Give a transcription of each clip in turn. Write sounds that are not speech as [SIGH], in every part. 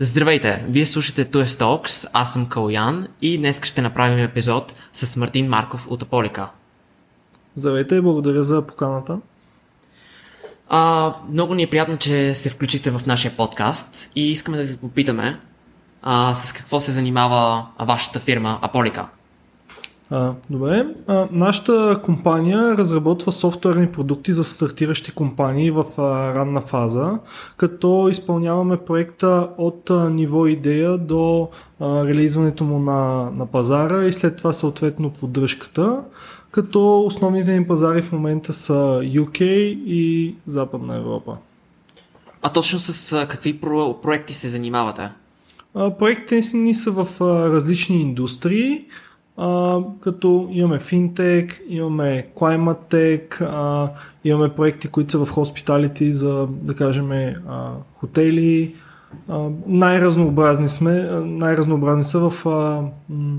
Здравейте! Вие слушате TUS Talks, аз съм Калян и днес ще направим епизод с Мартин Марков от Аполика. Здравейте и благодаря за поканата. А, много ни е приятно, че се включите в нашия подкаст и искаме да ви попитаме а, с какво се занимава вашата фирма Аполика. А, добре. А, нашата компания разработва софтуерни продукти за стартиращи компании в а, ранна фаза, като изпълняваме проекта от а, ниво идея до а, релизването му на, на пазара и след това съответно поддръжката, като основните ни пазари в момента са UK и Западна Европа. А точно с а, какви про- проекти се занимавате? Проектите ни са в а, различни индустрии а, като имаме финтек, имаме tech, а, имаме проекти, които са в хоспиталити за, да кажем, а, хотели. А, най-разнообразни сме, най-разнообразни са в а, м-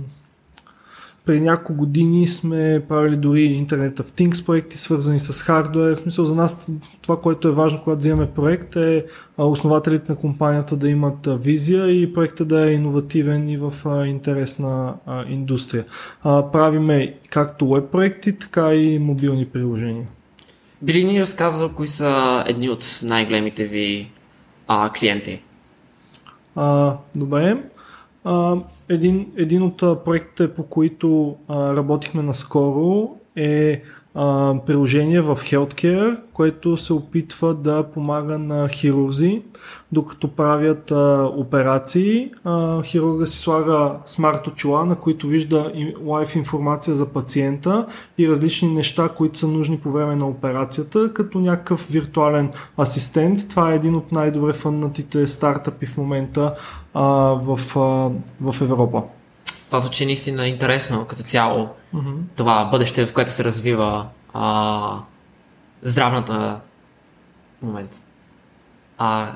преди няколко години сме правили дори Internet of Things проекти, свързани с хардвер. В смисъл за нас това, което е важно, когато вземем проект, е основателите на компанията да имат визия и проекта да е иновативен и в интересна индустрия. Правиме както веб проекти, така и мобилни приложения. Би ли ни разказал кои са едни от най-големите ви а, клиенти? А, добре. А, един, един от проектите, по които а, работихме наскоро е приложение в Healthcare, което се опитва да помага на хирурзи, докато правят а, операции. А, хирурга си слага смарт очила, на които вижда лайф информация за пациента и различни неща, които са нужни по време на операцията, като някакъв виртуален асистент. Това е един от най-добре фъннатите стартъпи в момента а, в, а, в Европа. Това звучи наистина интересно като цяло. Mm-hmm. Това бъдеще, в което се развива а, здравната момент. А,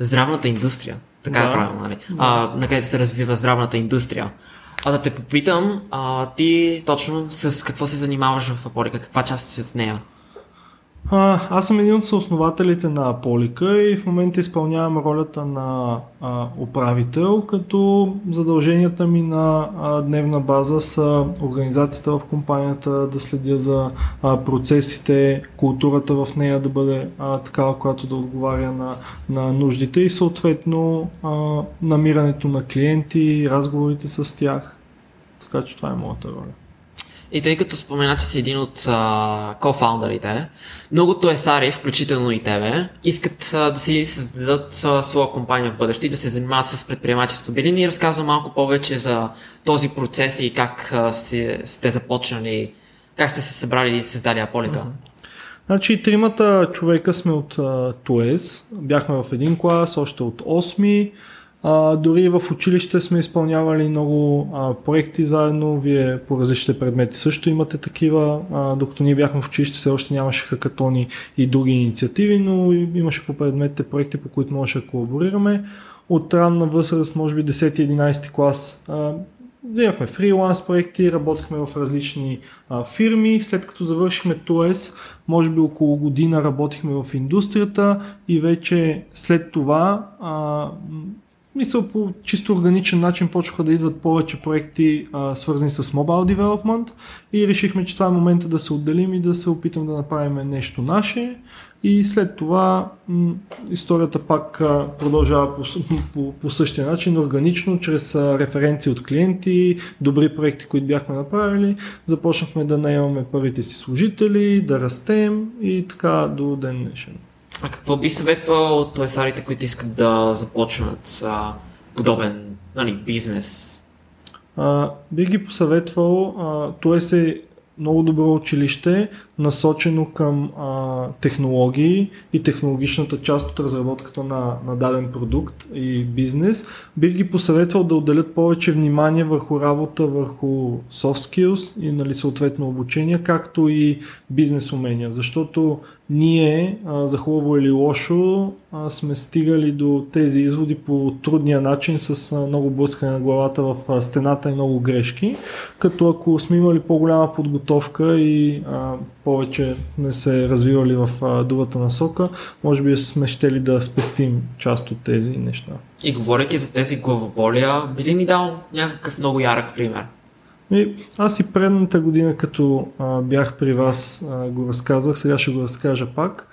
здравната индустрия. Така е да. е правилно, нали? Да. А, на където се развива здравната индустрия. А да те попитам, а, ти точно с какво се занимаваш в Аполика? Каква част си от нея? А, аз съм един от съоснователите на Аполика и в момента изпълнявам ролята на а, управител, като задълженията ми на а, дневна база са организацията в компанията, да следя за а, процесите, културата в нея да бъде а, такава, която да отговаря на, на нуждите и съответно а, намирането на клиенти, разговорите с тях. Така че това е моята роля. И тъй като спомена, че си един от а, кофаундърите, многото есари, включително и тебе, искат а, да си създадат а, своя компания в бъдеще и да се занимават с предприемачество. Били ни разказва малко повече за този процес и как а, сте, сте започнали, как сте се събрали и създали Аполика? Uh-huh. Значи, тримата човека сме от Туес. Бяхме в един клас, още от 8 а, дори в училище сме изпълнявали много а, проекти заедно, вие по различните предмети също имате такива, а, докато ние бяхме в училище все още нямаше хакатони и други инициативи, но имаше по предметите проекти, по които можеше да колаборираме. От ранна възраст, може би 10-11 клас, а, вземахме фриланс проекти, работехме в различни а, фирми. След като завършихме ТОЕС, може би около година работихме в индустрията и вече след това а, мисля по чисто органичен начин почнаха да идват повече проекти а, свързани с Mobile Development и решихме, че това е момента да се отделим и да се опитам да направим нещо наше и след това м- историята пак а, продължава по, по, по същия начин, органично, чрез а, референции от клиенти, добри проекти, които бяхме направили, започнахме да наемаме първите си служители, да растем и така до ден днешен. А какво би съветвал тоесарите, които искат да започнат а, подобен нали, бизнес? А, би ги посъветвал, Тоес е много добро училище, насочено към а, технологии и технологичната част от разработката на, на даден продукт и бизнес. Бих ги посъветвал да отделят повече внимание върху работа, върху soft skills и нали, съответно обучение, както и бизнес умения, защото ние, а, за хубаво или лошо, а, сме стигали до тези изводи по трудния начин с а, много блъскане на главата в а, стената и много грешки, като ако сме имали по-голяма подготовка и а, повече сме се развивали в а, другата насока, може би сме щели да спестим част от тези неща. И говоряки за тези главоболия, би ли ни дал някакъв много ярък пример? И, аз и предната година, като а, бях при вас, а, го разказвах, сега ще го разкажа пак.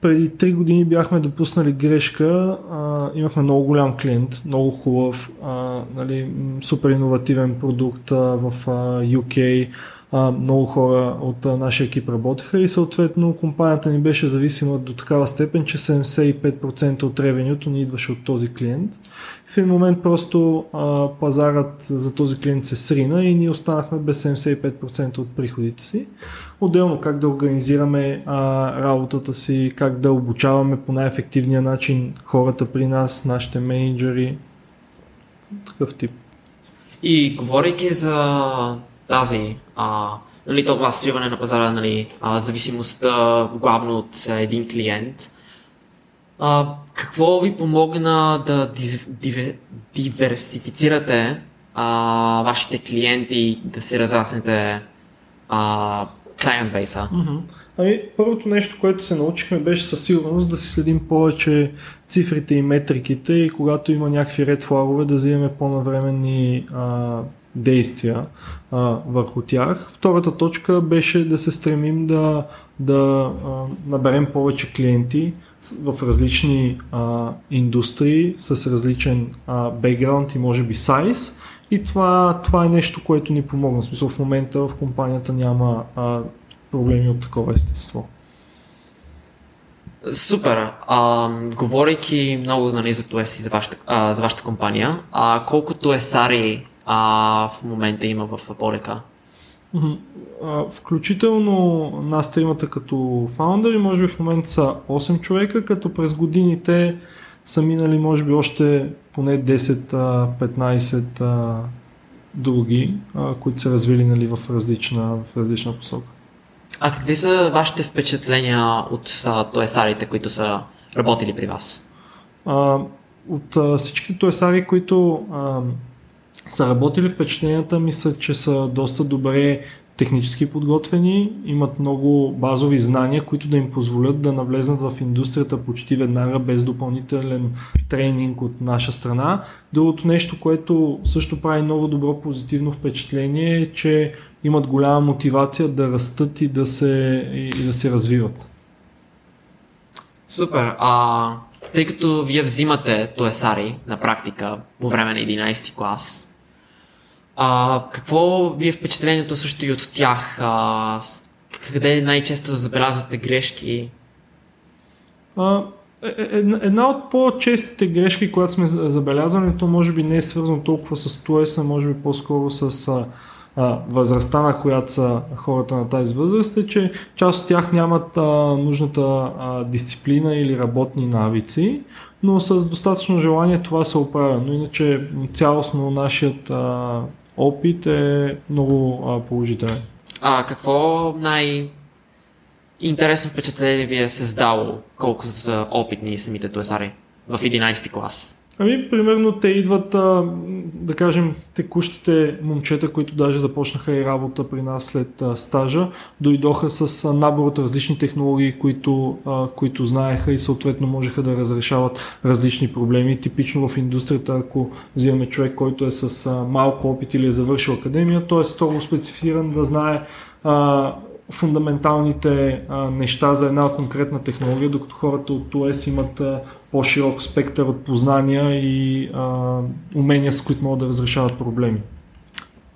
Преди 3 години бяхме допуснали грешка, а, имахме много голям клиент, много хубав, а, нали, супер иновативен продукт а, в а, UK, много хора от нашия екип работеха и съответно компанията ни беше зависима до такава степен, че 75% от ревенюто ни идваше от този клиент. В един момент просто пазарът за този клиент се срина и ние останахме без 75% от приходите си. Отделно как да организираме а, работата си, как да обучаваме по най-ефективния начин хората при нас, нашите менеджери, такъв тип. И говорейки за тази, а, нали, това сриване на пазара, нали, а, зависимостта главно от един клиент, а, какво ви помогна да див, диверсифицирате а, вашите клиенти, да се разраснете а, бейса? Mm-hmm. Ами, първото нещо, което се научихме беше със сигурност да си следим повече цифрите и метриките и когато има някакви ред флагове да взимаме по-навременни а, действия а, върху тях. Втората точка беше да се стремим да, да а, наберем повече клиенти в различни а, индустрии с различен а, бекграунд и може би сайз. И това, това е нещо, което ни помогна. В смисъл в момента в компанията няма а, проблеми от такова естество. Супер. А, говорейки много нали, за това за вашата, а, за вашата компания, а, колкото е Сари а, в момента има в Аполика? Включително нас тримата като фаундъри, може би в момента са 8 човека, като през годините са минали може би още поне 10-15 други, които са развили нали, в, различна, в различна посока. А какви са вашите впечатления от тоесарите, които са работили при вас? А, от а, всички тоесари, които а, са работили, впечатленията ми са, че са доста добре технически подготвени, имат много базови знания, които да им позволят да навлезнат в индустрията почти веднага без допълнителен тренинг от наша страна. Другото нещо, което също прави много добро позитивно впечатление е, че имат голяма мотивация да растат и да се, и да се развиват. Супер. А, тъй като вие взимате Тоесари на практика по време на 11 клас, а, какво ви е впечатлението също и от тях? А, къде най-често забелязвате грешки? А, е, е, една от по-честите грешки, която сме забелязвали, то може би не е свързано толкова с Туеса, може би по-скоро с а, а, възрастта, на която са хората на тази възраст, е, че част от тях нямат а, нужната а, дисциплина или работни навици, но с достатъчно желание това се оправя. Но иначе цялостно нашият а, опит е много а, положителен. А какво най- интересно впечатление ви е създало, колко са опитни самите туесари в 11 клас? Ами, примерно те идват, а, да кажем, текущите момчета, които даже започнаха и работа при нас след а, стажа, дойдоха с а, набор от различни технологии, които, а, които знаеха и съответно можеха да разрешават различни проблеми. Типично в индустрията, ако взимаме човек, който е с а, малко опит или е завършил академия, той е строго специфициран да знае а, фундаменталните а, неща за една конкретна технология, докато хората от ТОЕС имат а, по-широк спектър от познания и а, умения, с които могат да разрешават проблеми.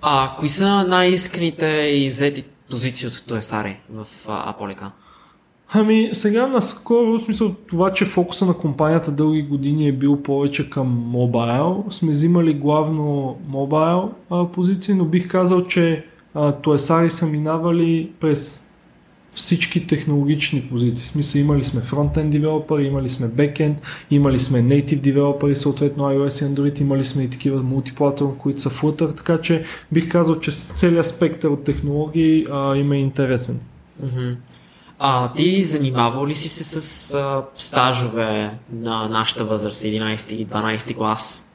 А кои са най-искрените и взети позиции от Тоесари в Аполика? Ами сега наскоро, в смисъл това, че фокуса на компанията дълги години е бил повече към мобайл, сме взимали главно мобайл позиции, но бих казал, че Тоесари са минавали през всички технологични позиции. В смисъл имали сме фронтен девелопери, имали сме бекенд, имали сме native девелопери, съответно iOS и Android, имали сме и такива мултиплатформи, които са Flutter, така че бих казал, че целият спектър от технологии а, им е интересен. Mm-hmm. А, ти занимавал ли си се с а, стажове на нашата възраст, 11 и 12 клас?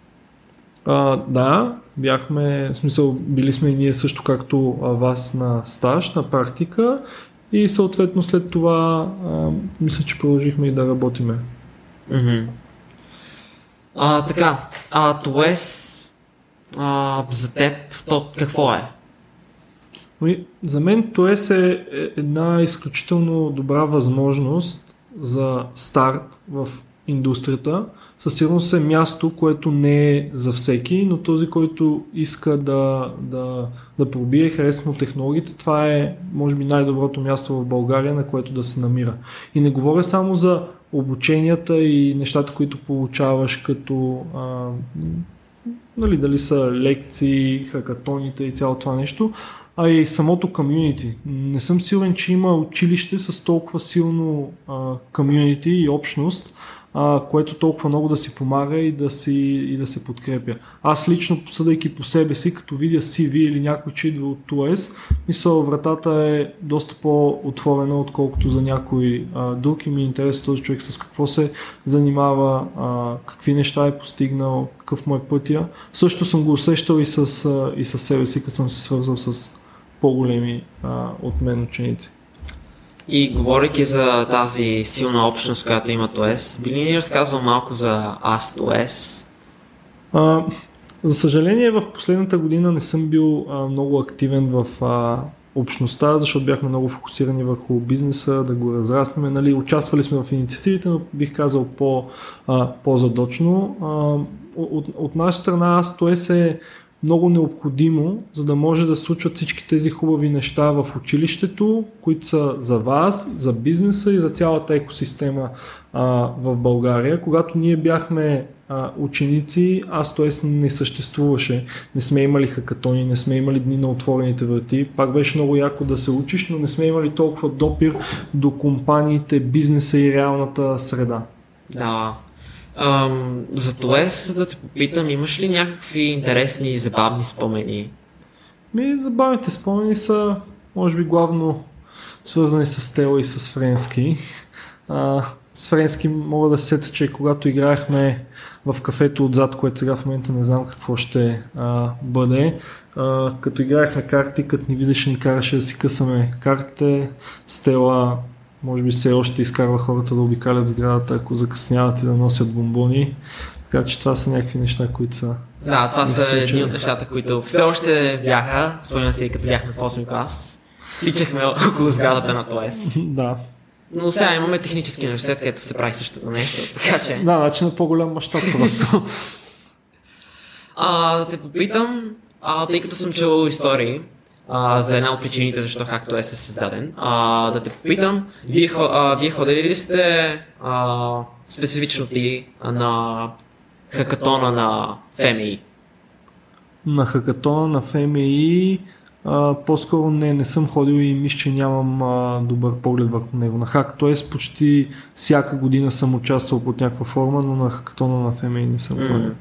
А, да, бяхме, в смисъл, били сме и ние също както вас на стаж, на практика и съответно след това а, мисля, че продължихме и да работиме. Mm-hmm. А, така, а ТОЕС а, за теб, то какво е? Ами, за мен ТОЕС е една изключително добра възможност за старт в индустрията. Със сигурност е място, което не е за всеки, но този, който иска да, да, да пробие, харесва технологиите, това е, може би, най-доброто място в България, на което да се намира. И не говоря само за обученията и нещата, които получаваш като а, нали, дали са лекции, хакатоните и цялото това нещо, а и самото комюнити. Не съм сигурен, че има училище с толкова силно комюнити и общност, а, което толкова много да си помага и да, си, и да се подкрепя. Аз лично, съдейки по себе си, като видя CV или някой, че идва от ТОЕС, мисля, вратата е доста по-отворена, отколкото за някой а, друг и ми е интересно този човек с какво се занимава, а, какви неща е постигнал, какъв му е пътя. Също съм го усещал и с, а, и с себе си, като съм се свързал с по-големи а, от мен ученици. И говорейки за тази силна общност, която има ТОЕС, би ли ни разказал малко за ASTOS? А, за съжаление, в последната година не съм бил а, много активен в а, общността, защото бяхме много фокусирани върху бизнеса, да го разраснем. Нали, участвали сме в инициативите, но бих казал по, а, по-задочно. А, от, от наша страна ASTOS е много необходимо, за да може да случват всички тези хубави неща в училището, които са за вас, за бизнеса и за цялата екосистема а, в България. Когато ние бяхме а, ученици, аз т.е. не съществуваше. Не сме имали хакатони, не сме имали дни на отворените врати. Пак беше много яко да се учиш, но не сме имали толкова допир до компаниите, бизнеса и реалната среда. Да, Ам, за това е да те попитам, имаш ли някакви интересни и забавни спомени? Ми, забавните спомени са, може би, главно свързани с Тело и с Френски. А, с Френски мога да се сета, че когато играехме в кафето отзад, което сега в момента не знам какво ще а, бъде, а, като играехме карти, като ни видеше, ни караше да си късаме картите. Стела може би все още изкарва хората да обикалят сградата, ако закъсняват и да носят бомбони. Така че това са някакви неща, които са. Да, това са едни от нещата, които все още бяха. Спомням си, като бяхме в 8 клас. Тичахме около сградата на ТОЕС. [LAUGHS] да. Но сега имаме технически университет, където се прави същото нещо. Така че. Да, значи на по-голям мащаб просто. а, да те попитам, а, тъй като съм чувал истории, а, за една от причините защо както е създаден. А, да те попитам, вие, а, вие ходили ли сте а, специфично ти на хакатона на ФМИ? На хакатона на ФМИ а, по-скоро не, не съм ходил и мисля, че нямам а, добър поглед върху него. На хак, т.е. почти всяка година съм участвал под някаква форма, но на хакатона на ФМИ не съм ходил. Mm.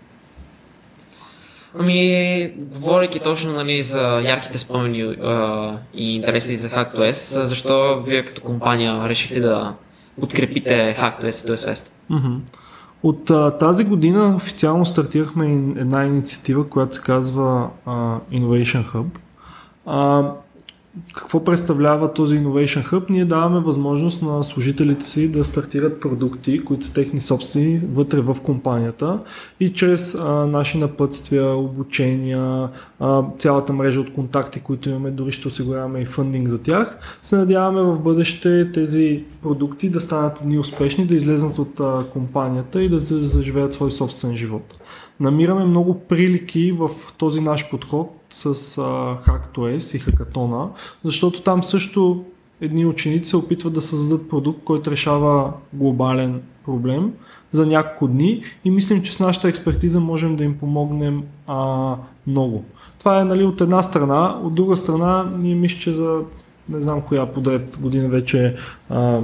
Ами, говорейки точно нали, за ярките спомени а, и интереси за HackTOS, защо вие като компания решихте да подкрепите HackTOS и TOS Fest? Mm-hmm. От а, тази година официално стартирахме една инициатива, която се казва а, Innovation Hub. А, какво представлява този Innovation Hub? Ние даваме възможност на служителите си да стартират продукти, които са техни собствени вътре в компанията и чрез а, наши напътствия, обучения, а, цялата мрежа от контакти, които имаме, дори ще осигуряваме и фандинг за тях, се надяваме в бъдеще тези продукти да станат ни успешни, да излезнат от а, компанията и да заживеят свой собствен живот. Намираме много прилики в този наш подход с uh, HackTOS и Hackathon, защото там също едни ученици се опитват да създадат продукт, който решава глобален проблем за няколко дни и мислим, че с нашата експертиза можем да им помогнем а, много. Това е нали, от една страна, от друга страна ние мисля, че за не знам коя подред година вече а,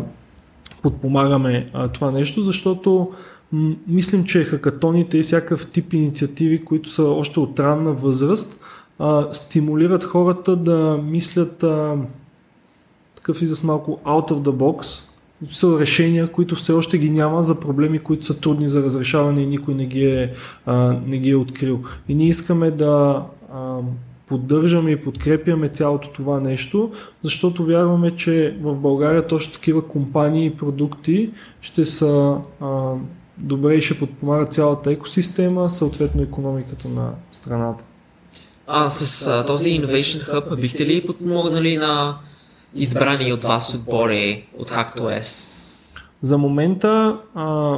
подпомагаме а, това нещо, защото м- мислим, че хакатоните и всякакъв тип инициативи, които са още от ранна възраст, а, стимулират хората да мислят а, такъв и малко out of the box, са решения, които все още ги няма за проблеми, които са трудни за разрешаване и никой не ги е, а, не ги е открил. И ние искаме да а, поддържаме и подкрепяме цялото това нещо, защото вярваме, че в България точно такива компании и продукти ще са а, добре и ще подпомагат цялата екосистема, съответно економиката на страната. А с а, този Innovation Hub бихте ли подпомогнали на избрани от вас отбори от HackTOS? За момента а,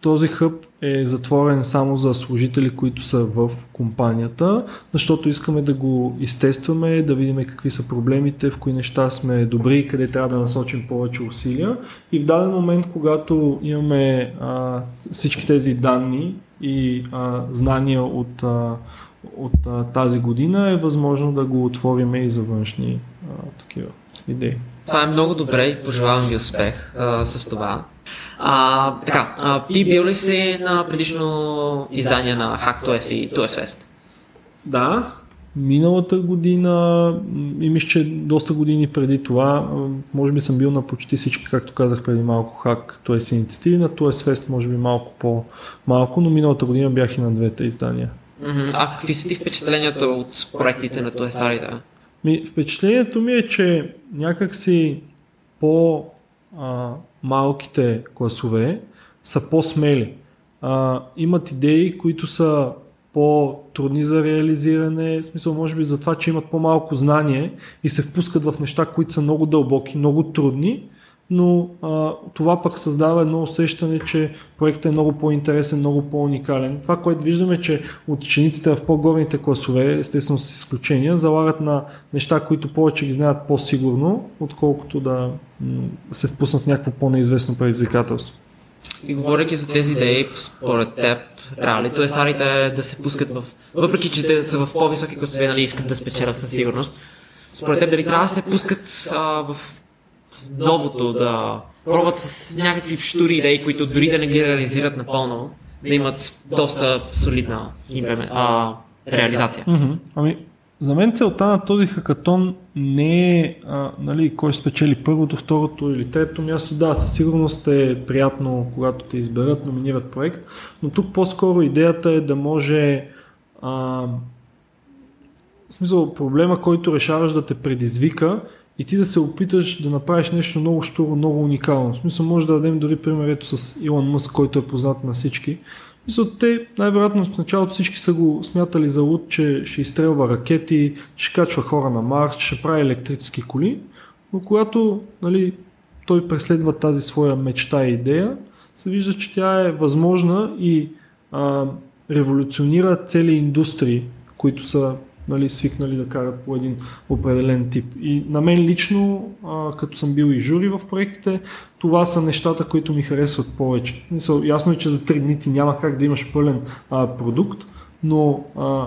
този хъб е затворен само за служители, които са в компанията, защото искаме да го изтестваме, да видим какви са проблемите, в кои неща сме добри къде трябва да насочим повече усилия. И в даден момент, когато имаме а, всички тези данни и а, знания от, а, от а, тази година, е възможно да го отвориме и за външни а, такива идеи. Това е много добре и пожелавам ви успех а, с това. А, така, а, ти бил ли си на предишно издание на HackTOS и TOS Fest? Да, миналата година и мисля, че доста години преди това, може би съм бил на почти всички, както казах преди малко, Hack TOS инициативи, на TOS Fest може би малко по-малко, но миналата година бях и на двете издания. А какви са ти впечатленията от проектите на TOS Ми, впечатлението ми е, че някакси по малките класове са по-смели. А, имат идеи, които са по-трудни за реализиране, в смисъл може би за това, че имат по-малко знание и се впускат в неща, които са много дълбоки, много трудни, но а, това пък създава едно усещане, че проектът е много по-интересен, много по-уникален. Това, което виждаме, че учениците в по-горните класове, естествено с изключения, залагат на неща, които повече ги знаят по-сигурно, отколкото да м- се впуснат в някакво по-неизвестно предизвикателство. И говоряки за тези идеи, според теб, трябва ли тоесарите да се пускат в... Въпреки, че те са в по-високи класове, нали, искат да спечелят със сигурност, според теб дали трябва да се пускат а, в новото, да пробват с някакви штури идеи, които дори да не ги реализират напълно, да имат доста солидна а, реализация. Mm-hmm. Ами, за мен целта на този хакатон не е а, нали, кой спечели първото, второто или третото място. Да, със сигурност е приятно, когато те изберат, номинират проект, но тук по-скоро идеята е да може а, в смисъл проблема, който решаваш да те предизвика и ти да се опиташ да направиш нещо много штуро, много уникално. В смисъл може да дадем дори пример ето с Илон Мъск, който е познат на всички. Смисъл, те най-вероятно в началото всички са го смятали за луд, че ще изстрелва ракети, ще качва хора на Марс, ще прави електрически коли, но когато нали, той преследва тази своя мечта и идея, се вижда, че тя е възможна и а, революционира цели индустрии, които са нали, свикнали да карат по един определен тип. И на мен лично, а, като съм бил и жури в проектите, това са нещата, които ми харесват повече. Мисъл, ясно е, че за 3 дни ти няма как да имаш пълен а, продукт, но а,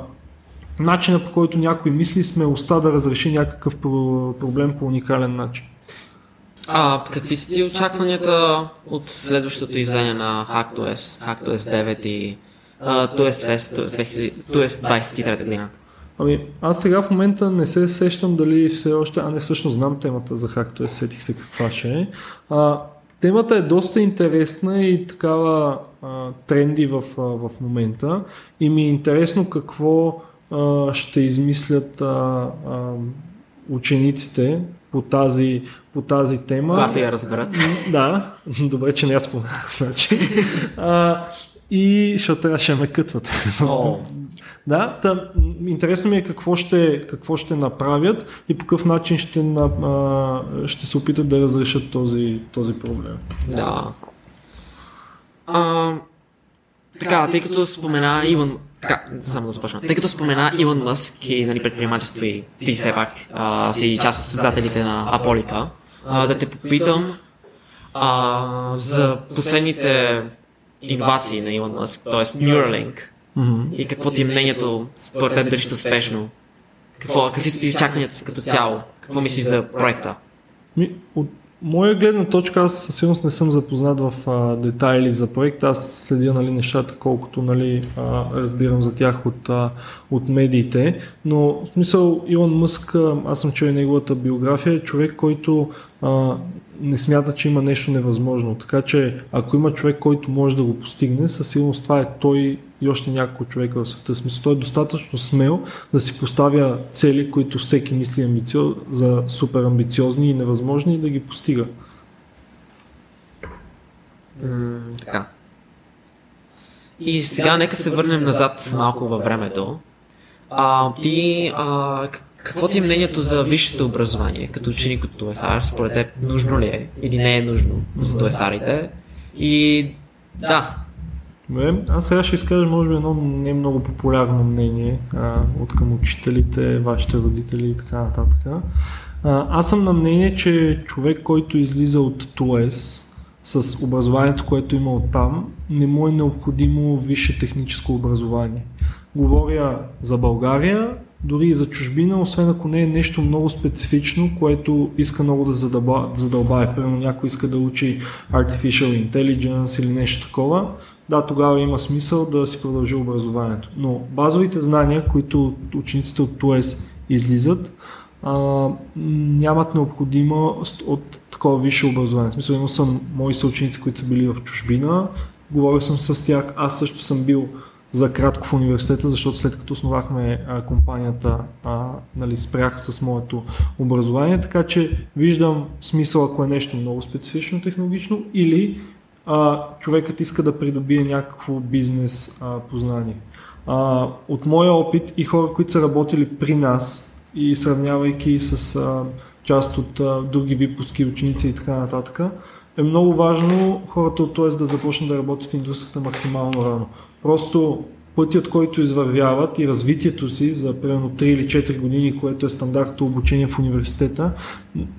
начинът по който някой мисли смелостта да разреши някакъв проблем по уникален начин. А какви са ти очакванията от следващото издание на HackTOS, HackTOS 9 и uh, TOS Fest, TOS 23 година? Ами, аз сега в момента не се сещам дали все още, а не всъщност знам темата за хакто е, сетих се каква ще е. А, темата е доста интересна и такава а, тренди в, а, в момента и ми е интересно какво а, ще измислят а, а, учениците по тази, по тази тема. Когато я разберат. Да, [LAUGHS] добре, че не я споменах, значи. А, и защото трябваше да ме кътват. Oh. Да, та, интересно ми е какво ще, какво ще направят и по какъв начин ще, а, ще се опитат да разрешат този, този проблем. Да. А, така, тъй като спомена Иван, така, само да започна. Тъй като спомена Илон Мъск и нали, предприемачество и ти все пак а, си част от създателите на Аполика, а, да те попитам а, за последните иновации на Илон Мъск, т.е. Neuralink. Mm-hmm. И какво ти е мнението според теб дали ще успешно? Какво, какви са ти очакванията като цяло? Какво мислиш за проекта? Ми, от моя гледна точка, аз със сигурност не съм запознат в а, детайли за проекта. Аз следя нали, нещата, колкото нали, а, разбирам за тях от, а, от медиите. Но в смисъл Илон Мъск, аз съм чуя неговата биография, е човек, който а, не смята, че има нещо невъзможно. Така че ако има човек, който може да го постигне, със сигурност това е той и още няколко човека в света. Смисъл, той е достатъчно смел да си поставя цели, които всеки мисли амбициоз, за супер амбициозни и невъзможни и да ги постига. М, така. И сега нека се върнем назад малко във времето. А, ти, а, какво ти е мнението за висшето образование, като ученик от ТОЕСАР? Според теб нужно ли е или не е нужно за ТОЕСАРите? И да. Аз сега ще изкажа може би едно не много популярно мнение а, от към учителите, вашите родители и така нататък. А, аз съм на мнение, че човек, който излиза от ТОЕС с образованието, което има от там, не му е необходимо висше техническо образование. Говоря за България, дори и за чужбина, освен ако не е нещо много специфично, което иска много да задълбае. Примерно някой иска да учи Artificial Intelligence или нещо такова, да, тогава има смисъл да си продължи образованието. Но базовите знания, които учениците от ТУЕС излизат, а, нямат необходимост от такова висше образование. В смисъл, имал съм мои съученици, които са били в чужбина, говорил съм с тях, аз също съм бил за кратко в университета, защото след като основахме а, компанията, а, нали, спрях с моето образование, така че виждам смисъл, ако е нещо много специфично технологично или а, човекът иска да придобие някакво бизнес а, познание. А, от моя опит и хора, които са работили при нас и сравнявайки с а, част от а, други випуски, ученици и така нататък, е много важно хората от ТОЕС да започнат да работят в индустрията максимално рано. Просто пътят, който извървяват и развитието си за примерно 3 или 4 години, което е стандартното обучение в университета,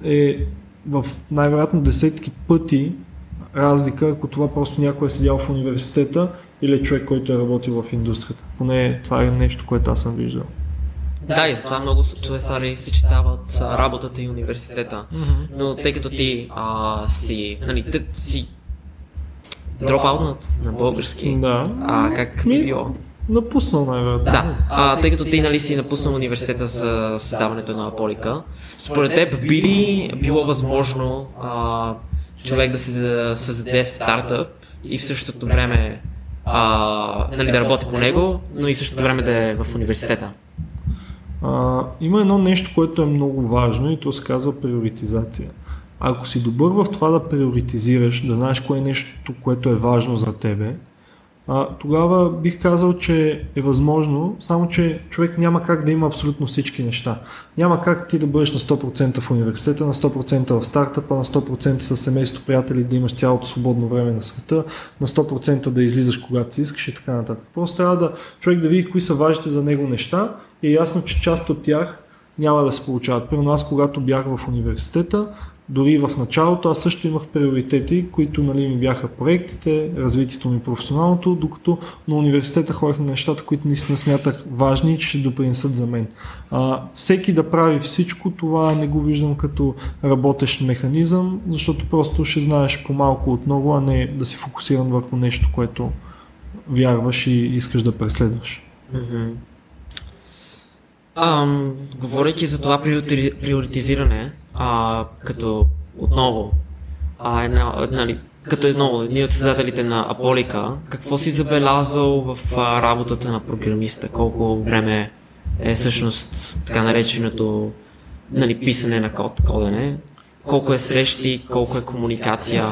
е в най-вероятно десетки пъти разлика, ако това просто някой е седял в университета или е човек, който е работил в индустрията. Поне това е нещо, което аз съм виждал. Да, и затова много чудесари съчетават работата и университета. Mm-hmm. Но тъй като ти а, си, нали, ти си дропаутнат на български, да. а, как би било? Напуснал най-вероятно. Да, а, тъй като ти нали си напуснал университета за създаването на Аполика, според теб би ли било възможно а, човек да се да създаде стартъп и в същото време а, нали, да работи по него, но и в същото време да е в университета? А, има едно нещо, което е много важно и то се казва приоритизация. Ако си добър в това да приоритизираш, да знаеш кое е нещо, което е важно за тебе, а, тогава бих казал, че е възможно, само че човек няма как да има абсолютно всички неща. Няма как ти да бъдеш на 100% в университета, на 100% в стартъпа, на 100% с семейство, приятели, да имаш цялото свободно време на света, на 100% да излизаш когато си искаш и така нататък. Просто трябва да човек да види кои са важните за него неща е ясно, че част от тях няма да се получават. Примерно аз, когато бях в университета, дори в началото аз също имах приоритети, които нали, ми бяха проектите, развитието ми професионалното, докато на университета ходех на нещата, които наистина смятах важни и че ще допринесат за мен. А, всеки да прави всичко, това не го виждам като работещ механизъм, защото просто ще знаеш по-малко от много, а не да си фокусиран върху нещо, което вярваш и искаш да преследваш. Mm-hmm. Um, говорейки за това приоритизиране, а, като отново, а, една, нали, като едно, един от създателите на Аполика, какво си забелязал в а, работата на програмиста? Колко време е всъщност така нареченото нали, писане на код, кодене? Колко е срещи, колко е комуникация?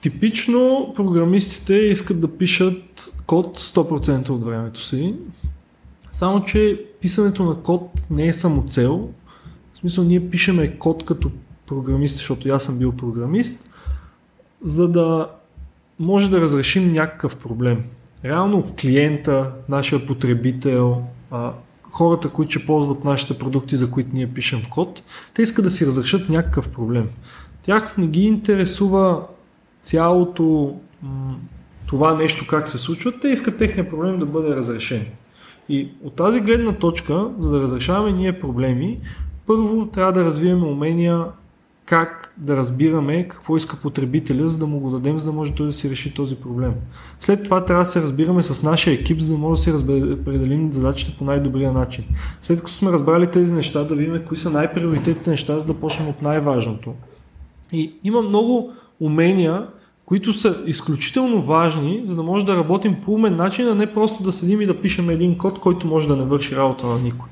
Типично програмистите искат да пишат код 100% от времето си, само че писането на код не е само цел, в смисъл, ние пишеме код като програмист, защото аз съм бил програмист, за да може да разрешим някакъв проблем. Реално клиента, нашия потребител, хората, които ще ползват нашите продукти, за които ние пишем код, те искат да си разрешат някакъв проблем. Тях не ги интересува цялото това нещо как се случва, те искат техния проблем да бъде разрешен. И от тази гледна точка, за да разрешаваме ние проблеми, първо трябва да развием умения как да разбираме какво иска потребителя, за да му го дадем, за да може той да си реши този проблем. След това трябва да се разбираме с нашия екип, за да може да си разпределим задачите по най-добрия начин. След като сме разбрали тези неща, да видим кои са най-приоритетните неща, за да почнем от най-важното. И има много умения, които са изключително важни, за да може да работим по умен начин, а не просто да седим и да пишем един код, който може да не върши работа на никой.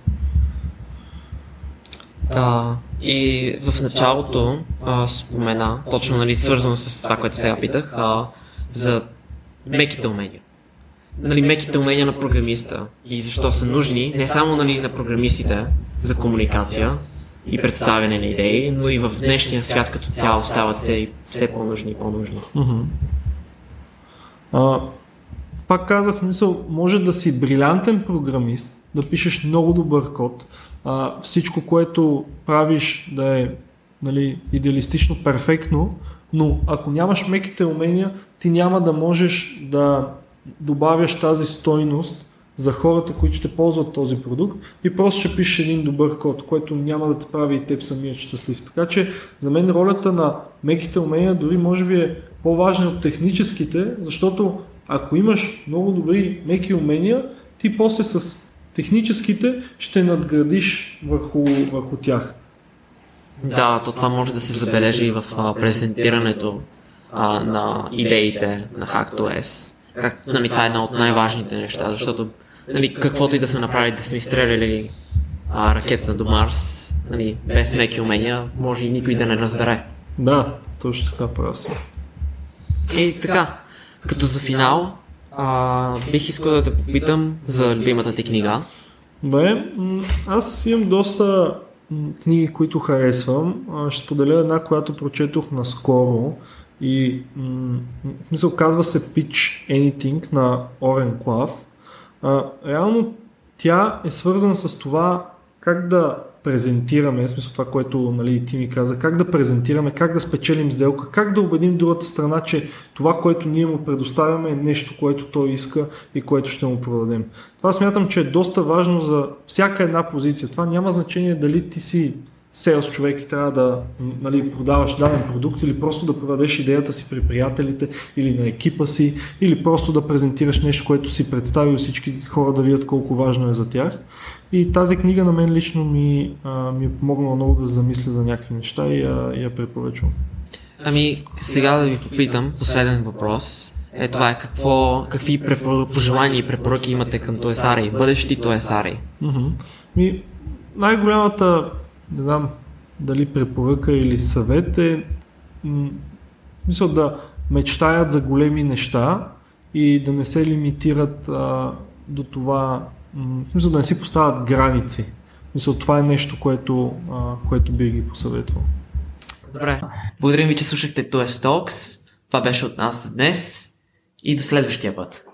Да, и в началото а, спомена, точно нали, свързано с това, което сега питах, а, за меките умения. Нали, меките умения на програмиста и защо са нужни, не само нали, на програмистите за комуникация и представяне на идеи, но и в днешния свят като цяло стават все, все по-нужни и по-нужни. Mm-hmm. А, пак казах, мисъл, може да си брилянтен програмист, да пишеш много добър код, а, всичко, което правиш да е нали, идеалистично перфектно, но ако нямаш меките умения, ти няма да можеш да добавяш тази стойност за хората, които ще ползват този продукт и просто ще пишеш един добър код, който няма да те прави и теб самият щастлив. Така че за мен ролята на меките умения дори може би е по-важна от техническите, защото ако имаш много добри меки умения, ти после с техническите ще надградиш върху, върху тях. Да, то това може да се забележи и в презентирането а, на идеите на HackOS. Как, нали, това е една от най-важните неща, защото нали, каквото и да сме направили, да сме изстреляли а, ракета до Марс, нали, без меки умения, може и никой да не разбере. Да, точно така прав И така, като за финал, а, бих искал да те попитам за любимата ти книга. Бе, аз имам доста книги, които харесвам. Ще споделя една, която прочетох наскоро и мисъл казва се Pitch Anything на Орен Клав. реално тя е свързана с това как да презентираме, в смисъл това, което нали, ти ми каза, как да презентираме, как да спечелим сделка, как да убедим другата страна, че това, което ние му предоставяме е нещо, което той иска и което ще му продадем. Това смятам, че е доста важно за всяка една позиция. Това няма значение дали ти си селс човек и трябва да нали, продаваш даден продукт или просто да продадеш идеята си при приятелите или на екипа си или просто да презентираш нещо, което си представил всички хора да видят колко важно е за тях. И тази книга на мен лично ми, а, ми е помогнала много да замисля за някакви неща и я, я препоръчвам. Ами, сега да ви попитам, последен въпрос. Е това е какво, какви пожелания и препоръки имате към Тоесари, бъдещи Тоесари? Mm-hmm. Ми, най-голямата, не знам дали препоръка или съвет е м- мисля да мечтаят за големи неща и да не се лимитират а, до това мисля да не си поставят граници. Мисля, това е нещо, което, а, което би ги посъветвал. Добре. Благодарим ви, че слушахте TOS Talks. Това беше от нас днес и до следващия път.